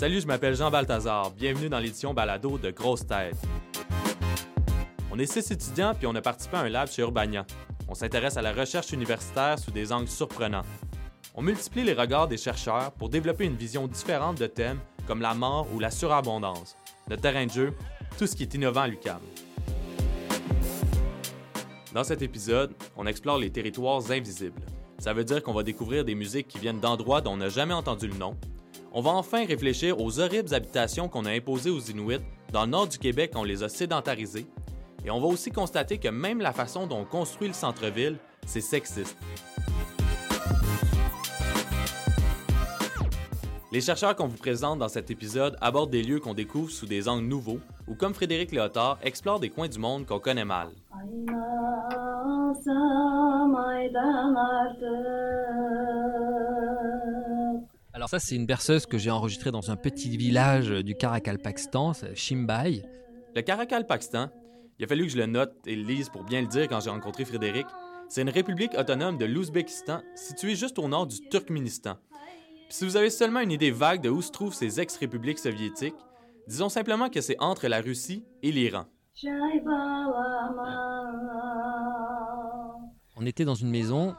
Salut, je m'appelle Jean Balthazar. Bienvenue dans l'édition Balado de Grosse Tête. On est six étudiants puis on a participé à un lab chez Urbania. On s'intéresse à la recherche universitaire sous des angles surprenants. On multiplie les regards des chercheurs pour développer une vision différente de thèmes comme la mort ou la surabondance, le terrain de jeu, tout ce qui est innovant à l'UQAM. Dans cet épisode, on explore les territoires invisibles. Ça veut dire qu'on va découvrir des musiques qui viennent d'endroits dont on n'a jamais entendu le nom. On va enfin réfléchir aux horribles habitations qu'on a imposées aux Inuits dans le nord du Québec on les a sédentarisées. Et on va aussi constater que même la façon dont on construit le centre-ville, c'est sexiste. Les chercheurs qu'on vous présente dans cet épisode abordent des lieux qu'on découvre sous des angles nouveaux ou, comme Frédéric Léotard, explorent des coins du monde qu'on connaît mal. Alors ça, c'est une berceuse que j'ai enregistrée dans un petit village du Karakalpakstan, Shimbai. Le Karakalpakstan, il a fallu que je le note et le lise pour bien le dire quand j'ai rencontré Frédéric. C'est une république autonome de l'Ouzbékistan située juste au nord du Turkménistan. si vous avez seulement une idée vague de où se trouvent ces ex-républiques soviétiques, disons simplement que c'est entre la Russie et l'Iran. On était dans une maison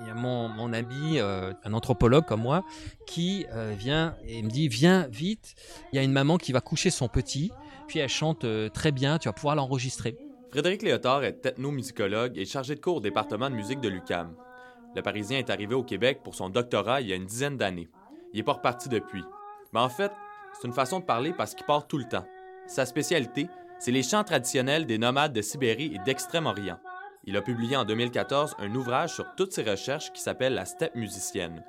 il y a mon, mon ami, euh, un anthropologue comme moi, qui euh, vient et me dit Viens vite, il y a une maman qui va coucher son petit, puis elle chante euh, très bien, tu vas pouvoir l'enregistrer. Frédéric Léotard est ethnomusicologue et chargé de cours au département de musique de l'UCAM. Le Parisien est arrivé au Québec pour son doctorat il y a une dizaine d'années. Il n'est pas reparti depuis. Mais en fait, c'est une façon de parler parce qu'il part tout le temps. Sa spécialité, c'est les chants traditionnels des nomades de Sibérie et d'Extrême-Orient. Il a publié en 2014 un ouvrage sur toutes ses recherches qui s'appelle La steppe musicienne.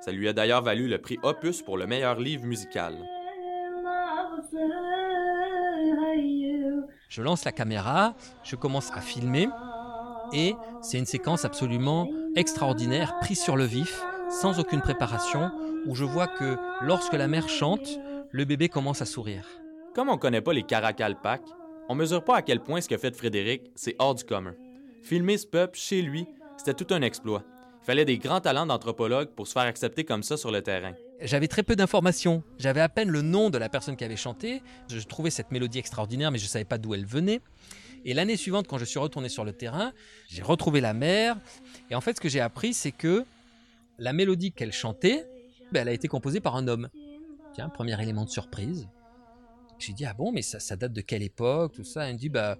Ça lui a d'ailleurs valu le prix Opus pour le meilleur livre musical. Je lance la caméra, je commence à filmer et c'est une séquence absolument extraordinaire, prise sur le vif, sans aucune préparation, où je vois que lorsque la mère chante, le bébé commence à sourire. Comme on ne connaît pas les Caracal on mesure pas à quel point ce que fait Frédéric, c'est hors du commun. Filmer ce peuple chez lui, c'était tout un exploit. Il fallait des grands talents d'anthropologue pour se faire accepter comme ça sur le terrain. J'avais très peu d'informations. J'avais à peine le nom de la personne qui avait chanté. Je trouvais cette mélodie extraordinaire, mais je ne savais pas d'où elle venait. Et l'année suivante, quand je suis retourné sur le terrain, j'ai retrouvé la mère. Et en fait, ce que j'ai appris, c'est que la mélodie qu'elle chantait, ben, elle a été composée par un homme. Tiens, premier élément de surprise. J'ai dit, ah bon, mais ça, date de quelle époque, tout ça? Elle me dit, bah,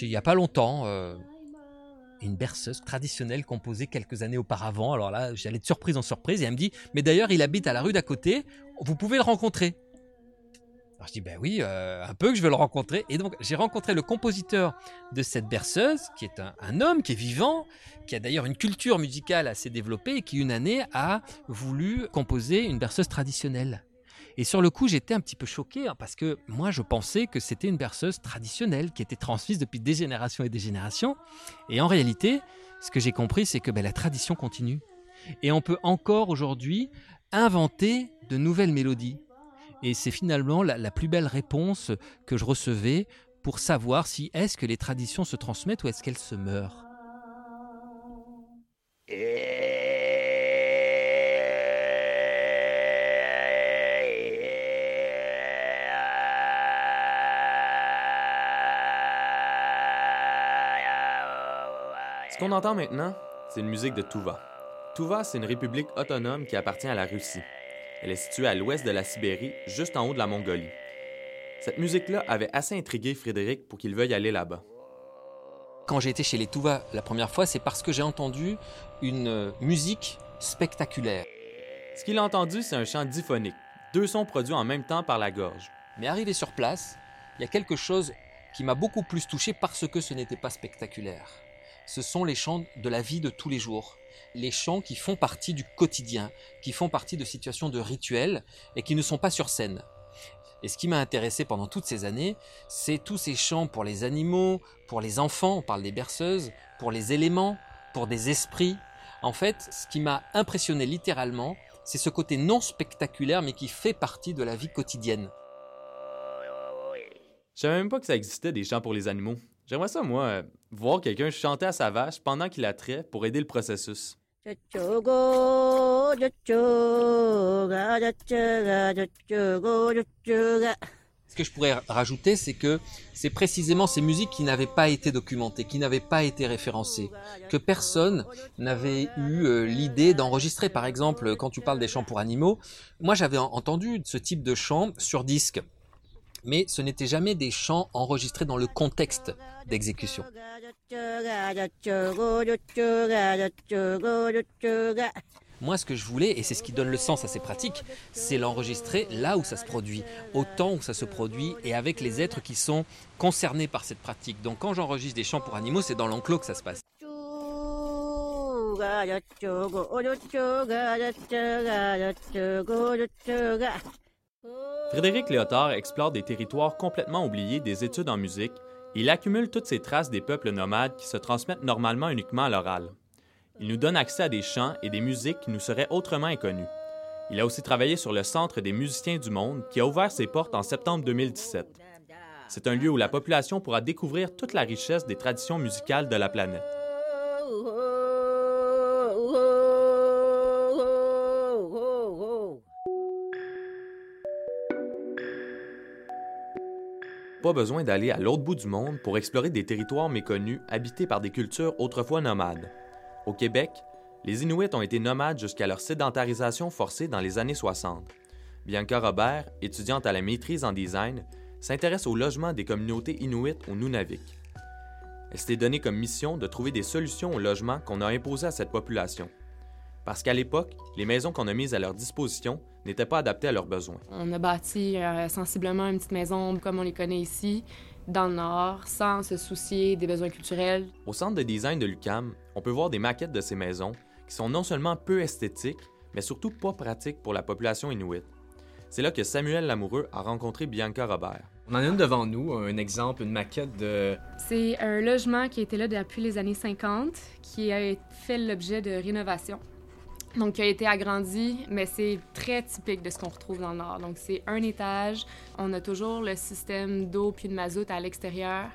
il n'y a pas longtemps. Euh, une berceuse traditionnelle composée quelques années auparavant. Alors là, j'allais de surprise en surprise et elle me dit, mais d'ailleurs, il habite à la rue d'à côté, vous pouvez le rencontrer. Alors je dis, ben oui, euh, un peu que je veux le rencontrer. Et donc, j'ai rencontré le compositeur de cette berceuse, qui est un, un homme qui est vivant, qui a d'ailleurs une culture musicale assez développée et qui, une année, a voulu composer une berceuse traditionnelle. Et sur le coup, j'étais un petit peu choqué hein, parce que moi, je pensais que c'était une berceuse traditionnelle qui était transmise depuis des générations et des générations. Et en réalité, ce que j'ai compris, c'est que ben, la tradition continue. Et on peut encore aujourd'hui inventer de nouvelles mélodies. Et c'est finalement la, plus belle réponse que je recevais pour savoir si est-ce que les traditions se transmettent ou est-ce qu'elles se meurent. Qu'on entend maintenant, c'est une musique de Tuva. Tuva, c'est une république autonome qui appartient à la Russie. Elle est située à l'ouest de la Sibérie, juste en haut de la Mongolie. Cette musique-là avait assez intrigué Frédéric pour qu'il veuille aller là-bas. Quand j'ai été chez les Tuva la première fois, c'est parce que j'ai entendu une euh, musique spectaculaire. Ce qu'il a entendu, c'est un chant diphonique, deux sons produits en même temps par la gorge. Mais arrivé sur place, il y a quelque chose qui m'a beaucoup plus touché parce que ce n'était pas spectaculaire ce sont les chants de la vie de tous les jours. Les chants qui font partie du quotidien, qui font partie de situations de rituels et qui ne sont pas sur scène. Et ce qui m'a intéressé pendant toutes ces années, c'est tous ces chants pour les animaux, pour les enfants, on parle des berceuses, pour les éléments, pour des esprits. En fait, ce qui m'a impressionné littéralement, c'est ce côté non spectaculaire mais qui fait partie de la vie quotidienne. Je savais même pas que ça existait des chants pour les animaux. J'aimerais ça, moi, voir quelqu'un chanter à sa vache pendant qu'il la traite pour aider le processus. Ce que je pourrais rajouter, c'est que c'est précisément ces musiques qui n'avaient pas été documentées, qui n'avaient pas été référencées, que personne n'avait eu euh, l'idée d'enregistrer. Par exemple, quand tu parles des chants pour animaux, moi j'avais entendu ce type de chant sur disque, mais ce n'était jamais des chants enregistrés dans le contexte d'exécution. Moi, ce que je voulais, et c'est ce qui donne le sens à ces pratiques, c'est l'enregistrer là où ça se produit, au temps où ça se produit, et avec les êtres qui sont concernés par cette pratique. Donc quand j'enregistre des chants pour animaux, c'est dans l'enclos que ça se passe. Frédéric Léotard explore des territoires complètement oubliés des études en musique il accumule toutes ces traces des peuples nomades qui se transmettent normalement uniquement à l'oral. Il nous donne accès à des chants et des musiques qui nous seraient autrement inconnus. Il a aussi travaillé sur le Centre des musiciens du monde qui a ouvert ses portes en septembre 2017. C'est un lieu où la population pourra découvrir toute la richesse des traditions musicales de la planète. Pas besoin d'aller à l'autre bout du monde pour explorer des territoires méconnus habités par des cultures autrefois nomades. Au Québec, les Inuits ont été nomades jusqu'à leur sédentarisation forcée dans les années 60. Bianca Robert, étudiante à la maîtrise en design, s'intéresse au logement des communautés Inuits au Nunavik. Elle s'est donnée comme mission de trouver des solutions au logement qu'on a imposé à cette population. Parce qu'à l'époque, les maisons qu'on a mises à leur disposition n'étaient pas adaptées à leurs besoins. On a bâti euh, sensiblement une petite maison comme on les connaît ici, dans le Nord, sans se soucier des besoins culturels. Au centre de design de l'UCAM, on peut voir des maquettes de ces maisons qui sont non seulement peu esthétiques, mais surtout pas pratiques pour la population inuite. C'est là que Samuel Lamoureux a rencontré Bianca Robert. On en a une devant nous, un exemple, une maquette de... C'est un logement qui a été là depuis les années 50, qui a fait l'objet de rénovation. Donc, qui a été agrandi, mais c'est très typique de ce qu'on retrouve dans le Nord. Donc, c'est un étage. On a toujours le système d'eau puis de mazout à l'extérieur.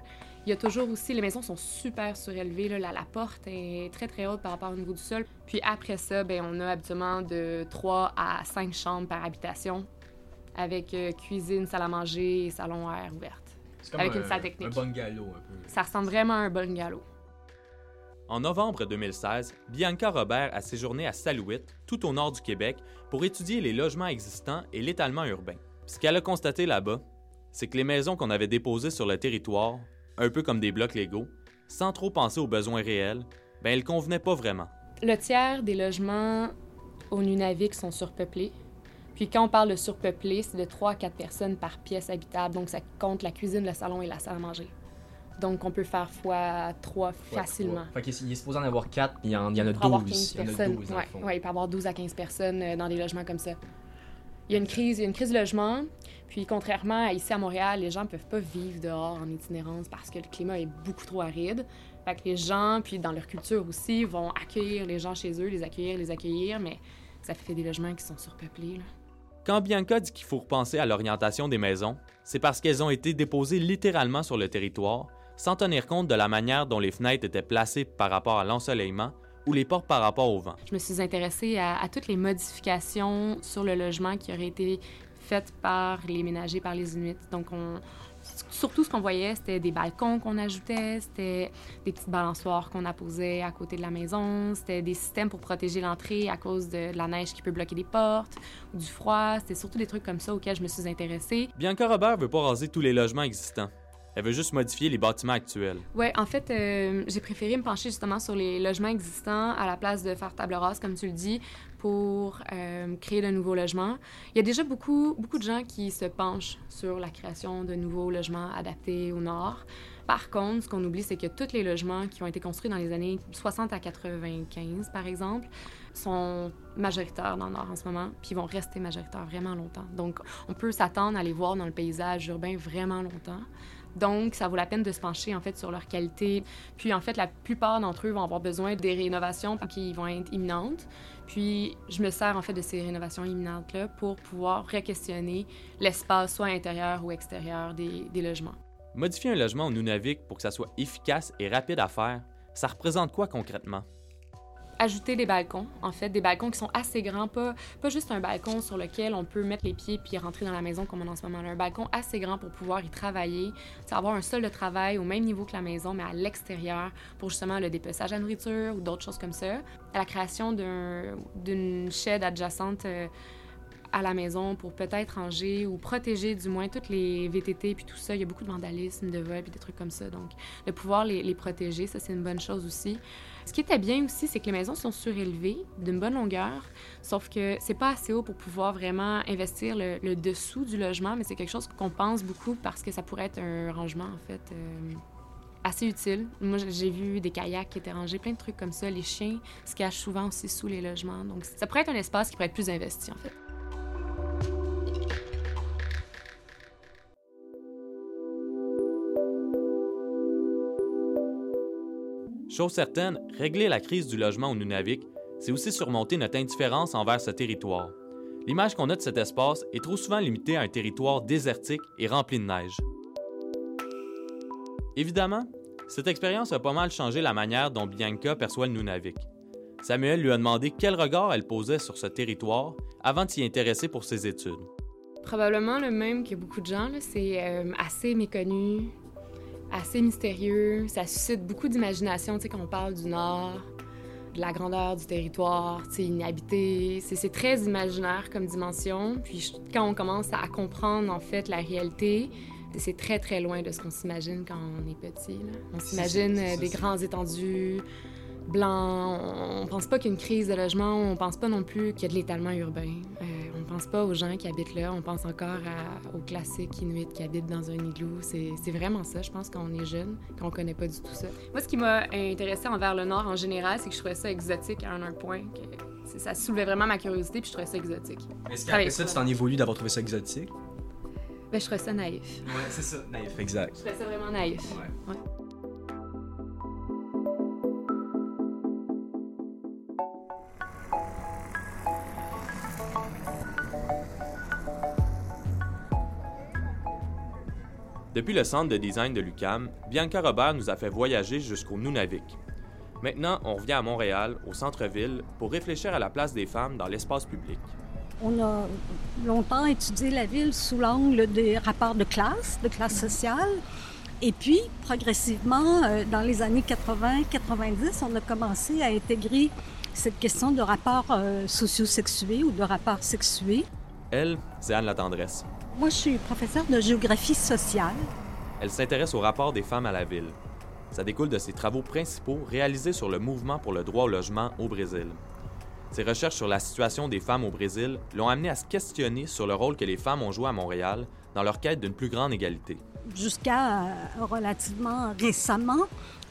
Il y a toujours aussi, les maisons sont super surélevées. Là. La, porte est très, très haute par rapport au niveau du sol. Puis après ça, ben, on a habituellement de 3 à 5 chambres par habitation, avec euh, cuisine, salle à manger et salon à air ouverte. avec une salle technique. Un bungalow un peu. Ça ressemble vraiment à un bungalow. En novembre 2016, Bianca Robert a séjourné à Salouit, tout au nord du Québec, pour étudier les logements existants et l'étalement urbain. Ce qu'elle a constaté là-bas, c'est que les maisons qu'on avait déposées sur le territoire, un peu comme des blocs légaux, sans trop penser aux besoins réels, ben elles convenaient pas vraiment. Le tiers des logements au Nunavik sont surpeuplés. Puis quand on parle de surpeuplé, c'est de 3 à 4 personnes par pièce habitable, donc ça compte la cuisine, le salon et la salle à manger. Donc, on peut faire fois 3 facilement. Fait qu'il est supposé en avoir 4, il y en, il y en a 12. Avoir 15 personnes. Oui, il peut y avoir 12 à 15 personnes euh, dans des logements comme ça. Il y a une crise, il y a une crise de logement. Puis, contrairement à ici à Montréal, les gens ne peuvent pas vivre dehors en itinérance parce que le climat est beaucoup trop aride. Fait que les gens, puis dans leur culture aussi, vont accueillir les gens chez eux, les accueillir, les accueillir, mais ça fait des logements qui sont surpeuplés. Là. Quand Bianca dit qu'il faut repenser à l'orientation des maisons, c'est parce qu'elles ont été déposées littéralement sur le territoire sans tenir compte de la manière dont les fenêtres étaient placées par rapport à l'ensoleillement ou les portes par rapport au vent. Je me suis intéressée à, toutes les modifications sur le logement qui auraient été faites par les ménagers, par les Inuits. Donc, on, surtout ce qu'on voyait, c'était des balcons qu'on ajoutait, c'était des petites balançoires qu'on apposait à côté de la maison, c'était des systèmes pour protéger l'entrée à cause de, la neige qui peut bloquer les portes ou du froid. C'était surtout des trucs comme ça auxquels je me suis intéressée. Bianca Robert veut pas raser tous les logements existants. Elle veut juste modifier les bâtiments actuels. Oui, en fait, euh, j'ai préféré me pencher justement sur les logements existants à la place de faire table rase, comme tu le dis, pour euh, créer de nouveaux logements. Il y a déjà beaucoup, beaucoup de gens qui se penchent sur la création de nouveaux logements adaptés au Nord. Par contre, ce qu'on oublie, c'est que tous les logements qui ont été construits dans les années 60 à 95, par exemple, sont majoritaires dans le Nord en ce moment, puis vont rester majoritaires vraiment longtemps. Donc, on peut s'attendre à les voir dans le paysage urbain vraiment longtemps. Donc, ça vaut la peine de se pencher en fait sur leur qualité. Puis, en fait, la plupart d'entre eux vont avoir besoin des rénovations qui vont être imminentes. Puis, je me sers en fait de ces rénovations imminentes-là pour pouvoir re-questionner l'espace, soit intérieur ou extérieur des, logements. Modifier un logement au Nunavik pour que ça soit efficace et rapide à faire, ça représente quoi concrètement? Ajouter des balcons, en fait, des balcons qui sont assez grands, pas, pas juste un balcon sur lequel on peut mettre les pieds puis rentrer dans la maison comme on en ce moment. Un balcon assez grand pour pouvoir y travailler, avoir un sol de travail au même niveau que la maison, mais à l'extérieur pour justement le dépeçage à nourriture ou d'autres choses comme ça. À la création d'une shed adjacente. Euh, à la maison pour peut-être ranger ou protéger du moins toutes les VTT puis tout ça. Il y a beaucoup de vandalisme, de vol puis des trucs comme ça. Donc, de pouvoir les, protéger, ça, c'est une bonne chose aussi. Ce qui était bien aussi, c'est que les maisons sont surélevées d'une bonne longueur, sauf que c'est pas assez haut pour pouvoir vraiment investir le, dessous du logement, mais c'est quelque chose qu'on pense beaucoup parce que ça pourrait être un rangement, en fait. Euh, assez utile. Moi, j'ai vu des kayaks qui étaient rangés, plein de trucs comme ça. Les chiens se cachent souvent aussi sous les logements. Donc, ça pourrait être un espace qui pourrait être plus investi, en fait. Chose certaine, régler la crise du logement au Nunavik, c'est aussi surmonter notre indifférence envers ce territoire. L'image qu'on a de cet espace est trop souvent limitée à un territoire désertique et rempli de neige. Évidemment, cette expérience a pas mal changé la manière dont Bianca perçoit le Nunavik. Samuel lui a demandé quel regard elle posait sur ce territoire avant de s'y intéresser pour ses études. Probablement le même que beaucoup de gens. C'est euh, assez méconnu, assez mystérieux. Ça suscite beaucoup d'imagination, tu sais, quand on parle du Nord, de la grandeur du territoire, tu sais, inhabité. C'est très imaginaire comme dimension. Puis quand on commence à comprendre, en fait, la réalité, c'est très, très loin de ce qu'on s'imagine quand on est petit. On s'imagine euh, des grands étendues, blancs. On pense pas qu'il y a une crise de logement. On pense pas non plus qu'il y a de l'étalement urbain. Euh, on pense pas aux gens qui habitent là, on pense encore aux classiques inuits qui habitent dans un igloo. C'est vraiment ça, je pense, quand on est jeune, quand on connaît pas du tout ça. Moi, ce qui m'a intéressé envers le Nord en général, c'est que je trouvais ça exotique à un, point. Que ça soulevait vraiment ma curiosité, puis je trouvais ça exotique. Est-ce qu'après ça, tu t'en es voulu d'avoir trouvé ça exotique? Ben, je trouvais ça naïf. Ouais, c'est ça, naïf, exact. Je trouvais ça vraiment naïf. ouais. Depuis le centre de design de l'UCAM, Bianca Robert nous a fait voyager jusqu'au Nunavik. Maintenant, on revient à Montréal, au centre-ville, pour réfléchir à la place des femmes dans l'espace public. On a longtemps étudié la ville sous l'angle des rapports de classe, de classe sociale. Et puis, progressivement, euh, dans les années 80-90, on a commencé à intégrer cette question de rapports euh, sociosexués ou de rapports sexués. Elle, c'est Anne la tendresse. Moi, je suis professeure de géographie sociale. Elle s'intéresse au rapport des femmes à la ville. Ça découle de ses travaux principaux réalisés sur le mouvement pour le droit au logement au Brésil. Ses recherches sur la situation des femmes au Brésil l'ont amené à se questionner sur le rôle que les femmes ont joué à Montréal dans leur quête d'une plus grande égalité. Jusqu'à euh, relativement récemment,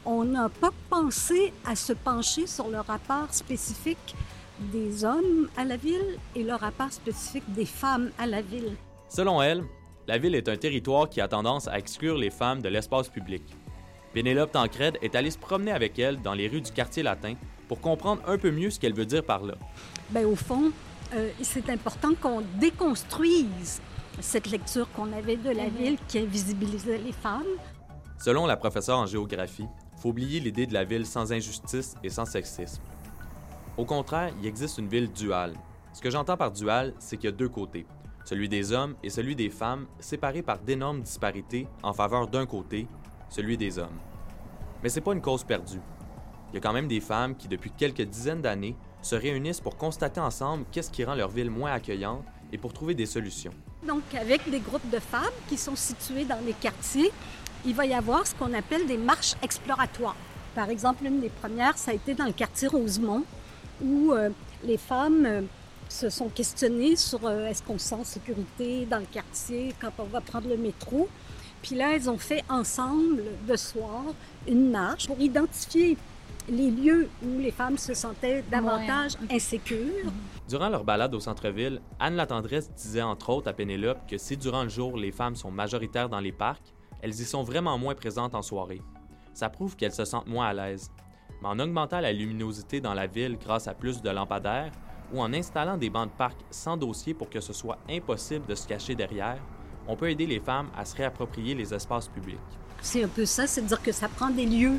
on n'a pas pensé à se pencher sur le rapport spécifique des hommes à la ville et le rapport spécifique des femmes à la ville. Selon elle, la ville est un territoire qui a tendance à exclure les femmes de l'espace public. Pénélope Tancred est allée se promener avec elle dans les rues du quartier latin pour comprendre un peu mieux ce qu'elle veut dire par là. Bien, au fond, euh, c'est important qu'on déconstruise cette lecture qu'on avait de la mhm. ville qui invisibilisait les femmes. Selon la professeure en géographie, il faut oublier l'idée de la ville sans injustice et sans sexisme. Au contraire, il existe une ville duale. Ce que j'entends par dual, c'est qu'il y a deux côtés celui des hommes et celui des femmes, séparés par d'énormes disparités en faveur d'un côté, celui des hommes. Mais c'est pas une cause perdue. Il y a quand même des femmes qui, depuis quelques dizaines d'années, se réunissent pour constater ensemble qu'est-ce qui rend leur ville moins accueillante et pour trouver des solutions. Donc, avec des groupes de femmes qui sont situés dans les quartiers, il va y avoir ce qu'on appelle des marches exploratoires. Par exemple, une des premières, ça a été dans le quartier Rosemont, où euh, les femmes euh, se sont questionnés sur euh, est-ce qu'on se sent en sécurité dans le quartier quand on va prendre le métro. Puis là, elles ont fait ensemble, de soir, une marche pour identifier les lieux où les femmes se sentaient davantage insécures. Durant leur balade au centre-ville, Anne la Tendresse disait entre autres à Pénélope que si durant le jour les femmes sont majoritaires dans les parcs, elles y sont vraiment moins présentes en soirée. Ça prouve qu'elles se sentent moins à l'aise. Mais en augmentant la luminosité dans la ville grâce à plus de lampadaires, ou en installant des bancs de parc sans dossier pour que ce soit impossible de se cacher derrière, on peut aider les femmes à se réapproprier les espaces publics. C'est un peu ça, c'est à dire que ça prend des lieux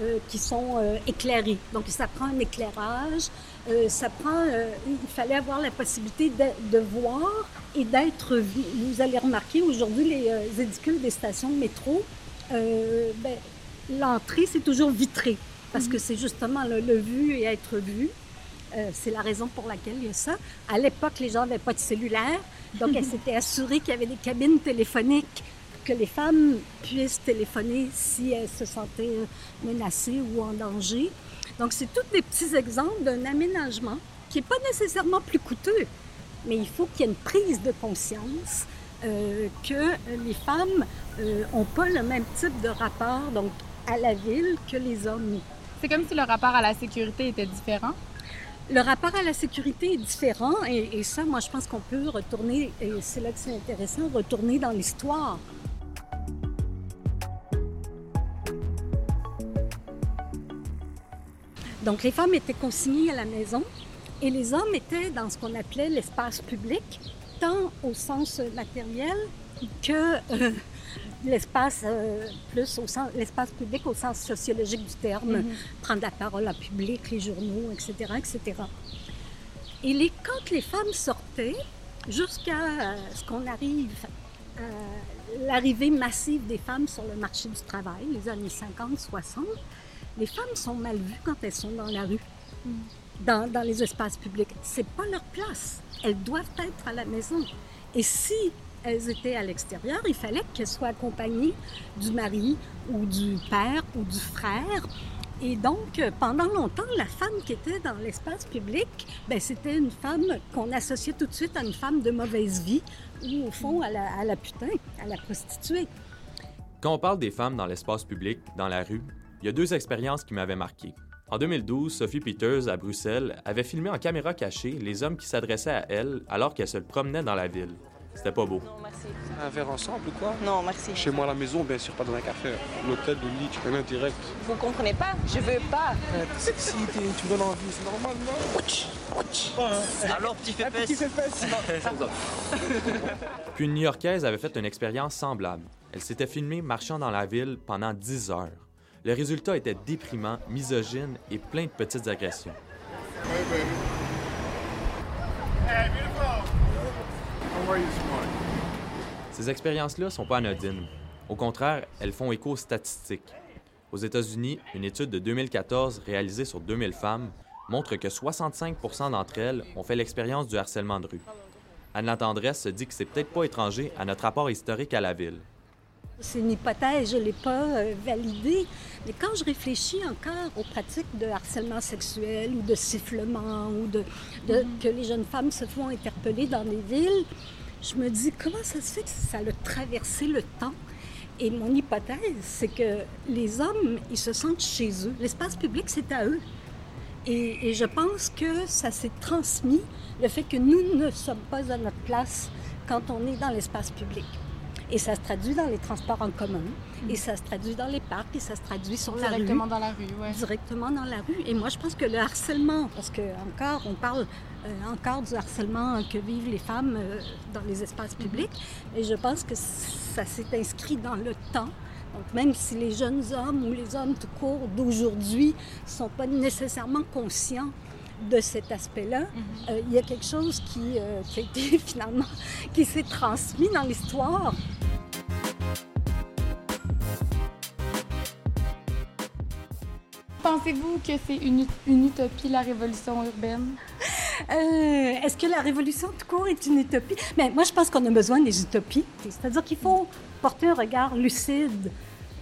euh, qui sont euh, éclairées. Donc, ça prend un éclairage, euh, ça prend, il fallait avoir la possibilité de, de voir et d'être vu. Vous allez remarquer aujourd'hui les édicules des stations de métro, ben, l'entrée c'est toujours vitré parce que c'est justement le, le, vu et être vu. C'est la raison pour laquelle il y a ça. À l'époque, les gens n'avaient pas de cellulaire, donc elles s'étaient assurées qu'il y avait des cabines téléphoniques que les femmes puissent téléphoner si elles se sentaient menacées ou en danger. Donc, c'est tous des petits exemples d'un aménagement qui n'est pas nécessairement plus coûteux, mais il faut qu'il y ait une prise de conscience euh, que les femmes n'ont euh, pas le même type de rapport donc, à la ville que les hommes. C'est comme si le rapport à la sécurité était différent. Le rapport à la sécurité est différent et, ça, moi, je pense qu'on peut retourner, et c'est là que c'est intéressant, retourner dans l'histoire. Donc les femmes étaient consignées à la maison et les hommes étaient dans ce qu'on appelait l'espace public, tant au sens matériel que euh, l'espace euh, plus au sens l'espace public au sens sociologique du terme, mm-hmm. prendre la parole en public, les journaux, etc., etc. Et les, quand les femmes sortaient, jusqu'à euh, ce qu'on arrive à l'arrivée massive des femmes sur le marché du travail, les années 50-60, les femmes sont mal vues quand elles sont dans la rue, dans, dans les espaces publics. C'est pas leur place. Elles doivent être à la maison. Et si elles étaient à l'extérieur, il fallait qu'elles soient accompagnées du mari ou du père ou du frère. Et donc, pendant longtemps, la femme qui était dans l'espace public, ben, c'était une femme qu'on associait tout de suite à une femme de mauvaise vie ou, au fond, à la, à putain, à la prostituée. Quand on parle des femmes dans l'espace public, dans la rue, il y a deux expériences qui m'avaient marqué. En 2012, Sophie Peters, à Bruxelles, avait filmé en caméra cachée les hommes qui s'adressaient à elle alors qu'elle se promenait dans la ville. C'était pas beau. Non, merci. Un verre ensemble ou quoi? Non, merci. Chez moi à la maison, bien sûr, pas dans un café. L'hôtel, de lit, tu connais direct. Vous comprenez pas? Je veux pas. Si tu me donnes envie, c'est normal, non? Hein. Alors, petit fait Petit fait Puis une New-Yorkaise avait fait une expérience semblable. Elle s'était filmée marchant dans la ville pendant 10 heures. Le résultat était déprimant, misogyne et plein de petites agressions. Ces expériences-là sont pas anodines. Au contraire, elles font écho aux statistiques. Aux États-Unis, une étude de 2014 réalisée sur 2000 femmes montre que 65 d'entre elles ont fait l'expérience du harcèlement de rue. Anne Tendresse se dit que c'est peut-être pas étranger à notre rapport historique à la ville. C'est une hypothèse, je ne l'ai pas euh, validée, mais quand je réfléchis encore aux pratiques de harcèlement sexuel ou de sifflement ou de, que les jeunes femmes se font interpeller dans les villes, je me dis comment ça se fait que ça a traversé le temps? Et mon hypothèse, c'est que les hommes, ils se sentent chez eux. L'espace public, c'est à eux. Et, et, je pense que ça s'est transmis, le fait que nous ne sommes pas à notre place quand on est dans l'espace public. Et ça se traduit dans les transports en commun, et ça se traduit dans les parcs, et ça se traduit sur la rue. Directement dans la rue, oui. Directement dans la rue. Et moi, je pense que le harcèlement, parce que encore, on parle euh, encore du harcèlement que vivent les femmes euh, dans les espaces publics, et je pense que ça s'est inscrit dans le temps. Donc, même si les jeunes hommes ou les hommes tout court d'aujourd'hui ne sont pas nécessairement conscients de cet aspect-là. Mhm. Euh, il y a quelque chose qui, qui a été finalement, qui s'est transmis dans l'histoire. Pensez-vous que c'est une, utopie, la révolution urbaine? Euh, Est-ce que la révolution tout court est une utopie? Mais moi, je pense qu'on a besoin des utopies. C'est-à-dire qu'il faut porter un regard lucide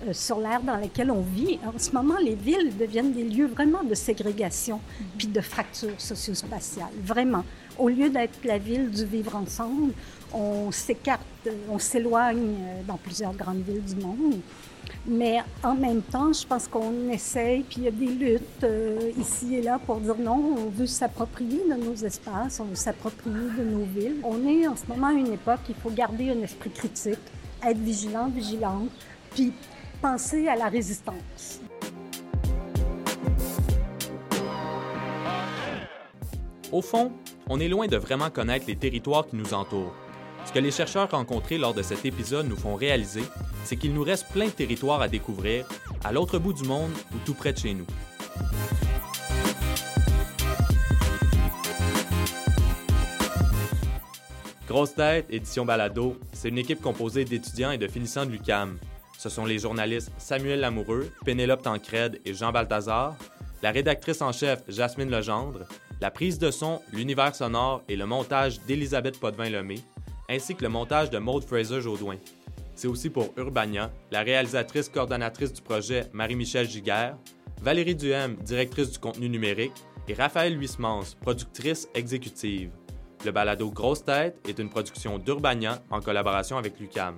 euh, sur l'ère dans laquelle on vit. En ce moment, les villes deviennent des lieux vraiment de ségrégation puis de fracture socio-spatiale. Vraiment. Au lieu d'être la ville du vivre ensemble, on s'écarte, on s'éloigne euh, dans plusieurs grandes villes du monde. Mais en même temps, je pense qu'on essaye, puis il y a des luttes euh, ici et là pour dire non, on veut s'approprier de nos espaces, on veut s'approprier de nos villes. On est en ce moment à une époque, il faut garder un esprit critique, être vigilant, vigilante, puis penser à la résistance. Au fond, on est loin de vraiment connaître les territoires qui nous entourent. Ce que les chercheurs rencontrés lors de cet épisode nous font réaliser, c'est qu'il nous reste plein de territoires à découvrir, à l'autre bout du monde ou tout près de chez nous. Grosse Tête, édition Balado, c'est une équipe composée d'étudiants et de finissants de l'UCAM. Ce sont les journalistes Samuel Lamoureux, Pénélope Tancred et Jean Balthazar, la rédactrice en chef Jasmine Legendre, la prise de son, l'univers sonore et le montage d'Elisabeth Potvin-Lemay, ainsi que le montage de Maude Fraser-Jaudoin. C'est aussi pour Urbania, la réalisatrice coordonnatrice du projet Marie-Michel Giguère, Valérie Duhem, directrice du contenu numérique, et Raphaël Huismans, productrice exécutive. Le balado Grosse Tête est une production d'Urbania en collaboration avec l'UCAM.